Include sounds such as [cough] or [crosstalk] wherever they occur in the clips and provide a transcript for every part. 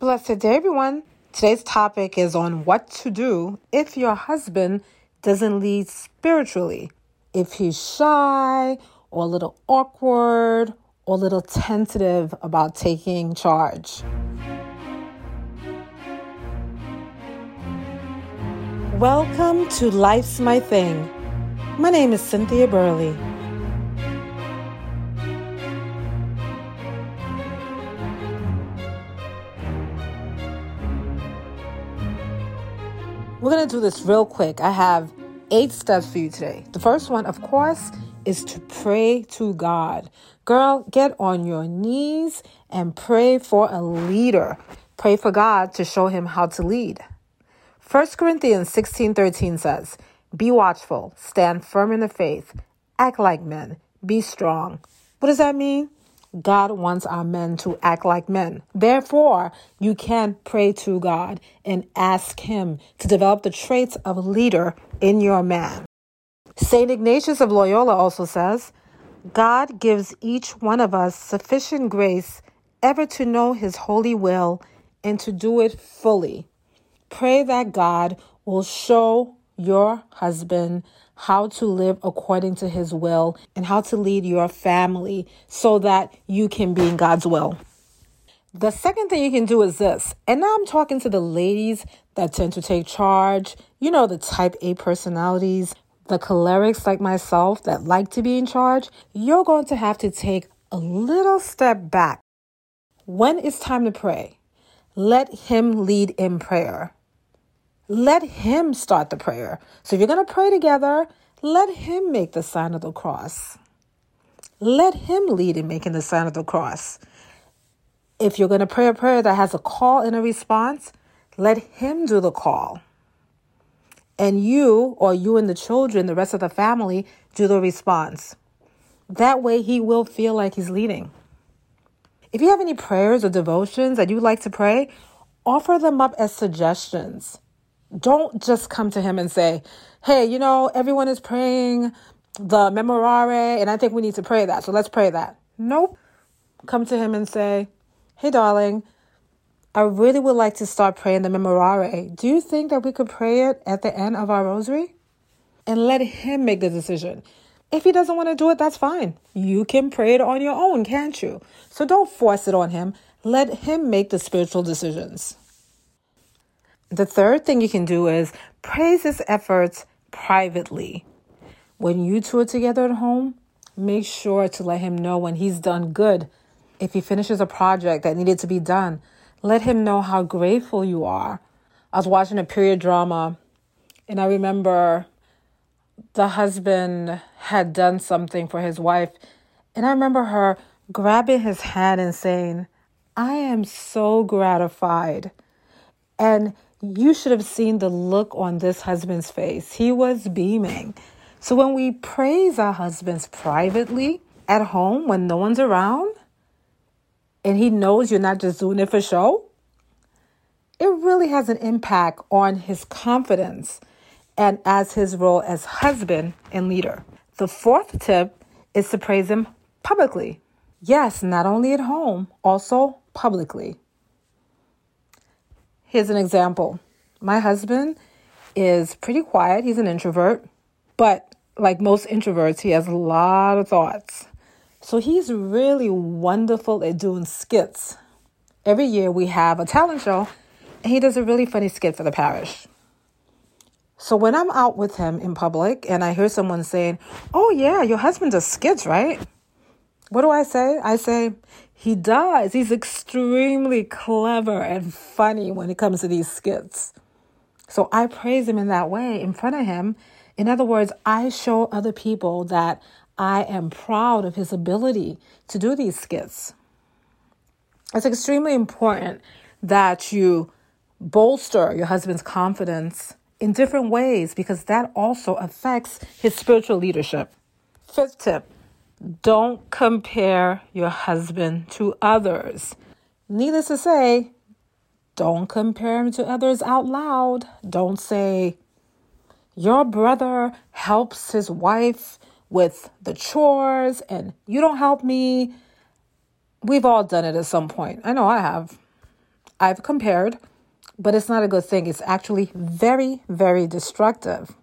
Blessed day, everyone. Today's topic is on what to do if your husband doesn't lead spiritually. If he's shy or a little awkward or a little tentative about taking charge. Welcome to Life's My Thing. My name is Cynthia Burley. We're going to do this real quick. I have eight steps for you today. The first one, of course, is to pray to God. Girl, get on your knees and pray for a leader. Pray for God to show him how to lead. 1 Corinthians 16 13 says, Be watchful, stand firm in the faith, act like men, be strong. What does that mean? God wants our men to act like men. Therefore, you can pray to God and ask Him to develop the traits of a leader in your man. St. Ignatius of Loyola also says, God gives each one of us sufficient grace ever to know His holy will and to do it fully. Pray that God will show your husband how to live according to his will and how to lead your family so that you can be in God's will. The second thing you can do is this, and now I'm talking to the ladies that tend to take charge, you know, the type A personalities, the cholerics like myself that like to be in charge. You're going to have to take a little step back. When it's time to pray, let Him lead in prayer. Let Him start the prayer. So if you're going to pray together, let Him make the sign of the cross. Let Him lead in making the sign of the cross. If you're going to pray a prayer that has a call and a response, let Him do the call. And you, or you and the children, the rest of the family, do the response. That way, He will feel like He's leading. If you have any prayers or devotions that you'd like to pray, offer them up as suggestions. Don't just come to him and say, hey, you know, everyone is praying the Memorare, and I think we need to pray that. So let's pray that. Nope. Come to him and say, hey, darling, I really would like to start praying the Memorare. Do you think that we could pray it at the end of our rosary? And let him make the decision. If he doesn't want to do it, that's fine. You can pray it on your own, can't you? So don't force it on him. Let him make the spiritual decisions. The third thing you can do is praise his efforts privately. When you two are together at home, make sure to let him know when he's done good. If he finishes a project that needed to be done, let him know how grateful you are. I was watching a period drama and I remember the husband had done something for his wife. And I remember her grabbing his hand and saying, I am so gratified. And you should have seen the look on this husband's face. He was beaming. So when we praise our husbands privately at home when no one's around, and he knows you're not just doing it for show, it really has an impact on his confidence and as his role as husband and leader. The fourth tip is to praise him publicly. Yes, not only at home, also publicly. Here's an example. My husband is pretty quiet. He's an introvert, but like most introverts, he has a lot of thoughts. So he's really wonderful at doing skits. Every year we have a talent show, and he does a really funny skit for the parish. So when I'm out with him in public and I hear someone saying, Oh, yeah, your husband does skits, right? What do I say? I say, he does. He's extremely clever and funny when it comes to these skits. So I praise him in that way in front of him. In other words, I show other people that I am proud of his ability to do these skits. It's extremely important that you bolster your husband's confidence in different ways because that also affects his spiritual leadership. Fifth tip don't compare your husband to others. Needless to say, don't compare him to others out loud. Don't say, Your brother helps his wife with the chores and you don't help me. We've all done it at some point. I know I have. I've compared, but it's not a good thing. It's actually very, very destructive.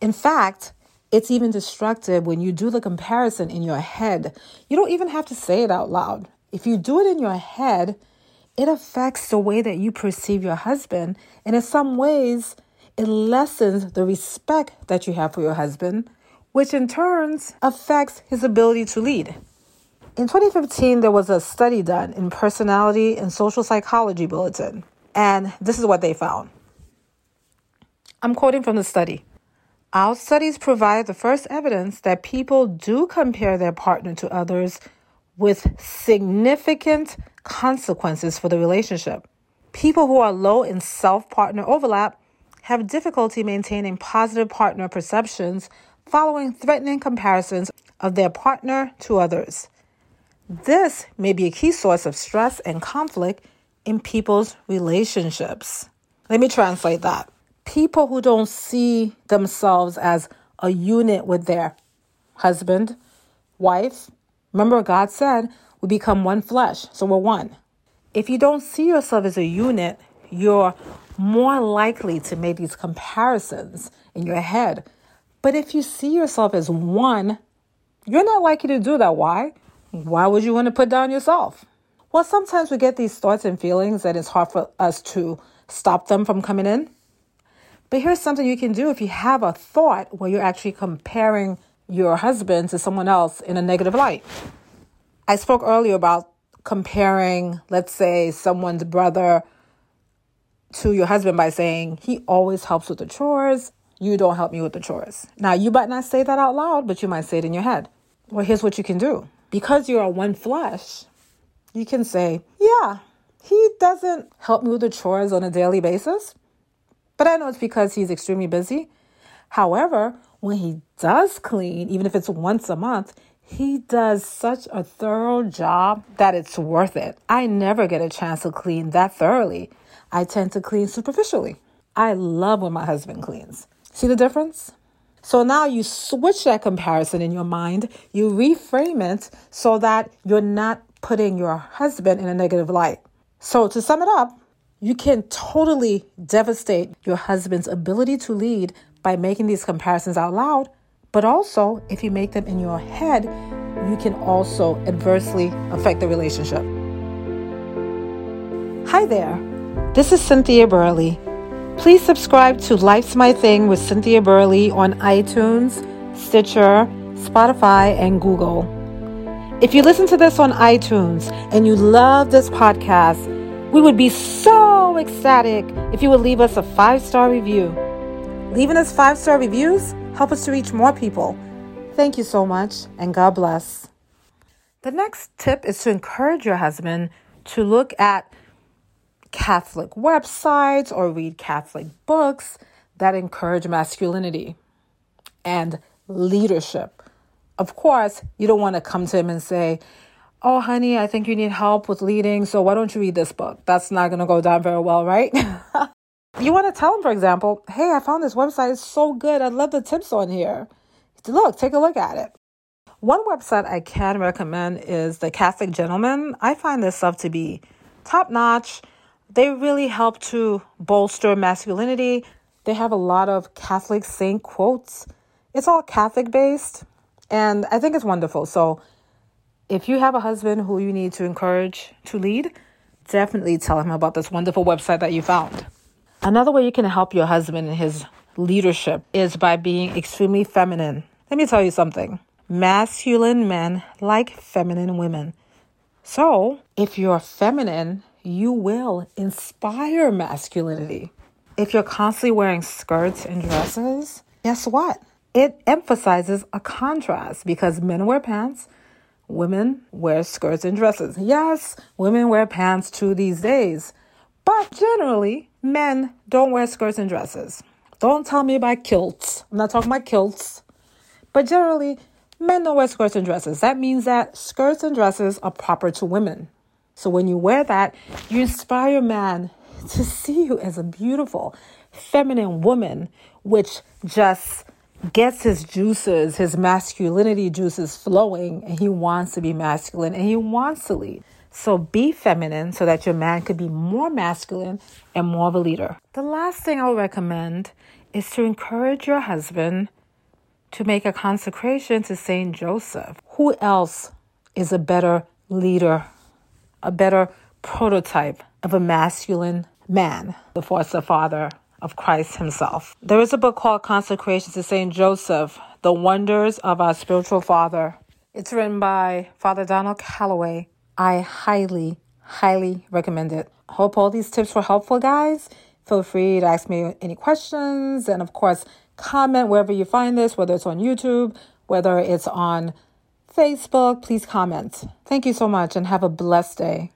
In fact, it's even destructive when you do the comparison in your head. You don't even have to say it out loud. If you do it in your head, it affects the way that you perceive your husband. And in some ways, it lessens the respect that you have for your husband, which in turns affects his ability to lead. In 2015, there was a study done in Personality and Social Psychology Bulletin, and this is what they found. I'm quoting from the study. Our studies provide the first evidence that people do compare their partner to others with significant consequences for the relationship. People who are low in self partner overlap have difficulty maintaining positive partner perceptions following threatening comparisons of their partner to others. This may be a key source of stress and conflict in people's relationships. Let me translate that people who don't see themselves as a unit with their husband, wife. Remember, God said we become one flesh, so we're one. If you don't see yourself as a unit, you're more likely to make these comparisons in your head. But if you see yourself as one, you're not likely to do that. Why? Why would you want to put down yourself? Well, sometimes we get these thoughts and feelings that it's hard for us to stop them from coming in. But here's something you can do if you have a thought where you're actually comparing your husband to someone else in a negative light. I spoke earlier about comparing, let's say, someone's brother to your husband by saying, he always helps with the chores. You don't help me with the chores. Now, you might not say that out loud, but you might say it in your head. Well, here's what you can do. Because you're a one flesh, you can say, yeah, he doesn't help me with the chores on a daily basis, but I know it's because he's extremely busy. However, when he does clean, even if it's once a month, he does such a thorough job that it's worth it. I never get a chance to clean that thoroughly. I tend to clean superficially. I love when my husband cleans. See the difference? So now you switch that comparison in your mind, you reframe it so that you're not putting your husband in a negative light. So to sum it up, you can totally devastate your husband's ability to lead by making these comparisons out loud, but also if you make them in your head, you can also adversely affect the relationship. Hi there, this is Cynthia Burley. Please subscribe to Life's My Thing with Cynthia Burley on iTunes, Stitcher, Spotify, and Google. If you listen to this on iTunes and you love this podcast, we would be so ecstatic if you would leave us a five star review. Leaving us five star reviews help us to reach more people. Thank you so much, and God bless. The next tip is to encourage your husband to look at Catholic websites or read Catholic books that encourage masculinity and leadership. Of course, you don't want to come to him and say, oh, honey, I think you need help with leading, so why don't you read this book? That's not going to go down very well, right? [laughs] you want to tell him, for example, hey, I found this website. It's so good. I love the tips on here. Look, take a look at it. One website I can recommend is the Catholic Gentleman. I find this stuff to be top notch. They really help to bolster masculinity. They have a lot of Catholic saint quotes. It's all Catholic based, and I think it's wonderful. So if you have a husband who you need to encourage to lead, definitely tell him about this wonderful website that you found. Another way you can help your husband in his leadership is by being extremely feminine. Let me tell you something masculine men like feminine women. So, if you're feminine, you will inspire masculinity. If you're constantly wearing skirts and dresses, guess what? It emphasizes a contrast because men wear pants, Women wear skirts and dresses. Yes, women wear pants too these days. But generally, men don't wear skirts and dresses. Don't tell me about kilts. I'm not talking about kilts. But generally, men don't wear skirts and dresses. That means that skirts and dresses are proper to women. So when you wear that, you inspire a man to see you as a beautiful, feminine woman, which just gets his juices, his masculinity juices flowing, and he wants to be masculine and he wants to lead. So be feminine so that your man could be more masculine and more of a leader. The last thing I'll recommend is to encourage your husband to make a consecration to Saint Joseph. Who else is a better leader, a better prototype of a masculine man, the foster father of Christ himself? There is a book called Consecration to Saint Joseph, The Wonders of Our Spiritual Father. It's written by Father Donald Calloway. I highly, highly recommend it. Hope all these tips were helpful, guys. Feel free to ask me any questions and, of course, comment wherever you find this, whether it's on YouTube, whether it's on Facebook. Please comment. Thank you so much and have a blessed day.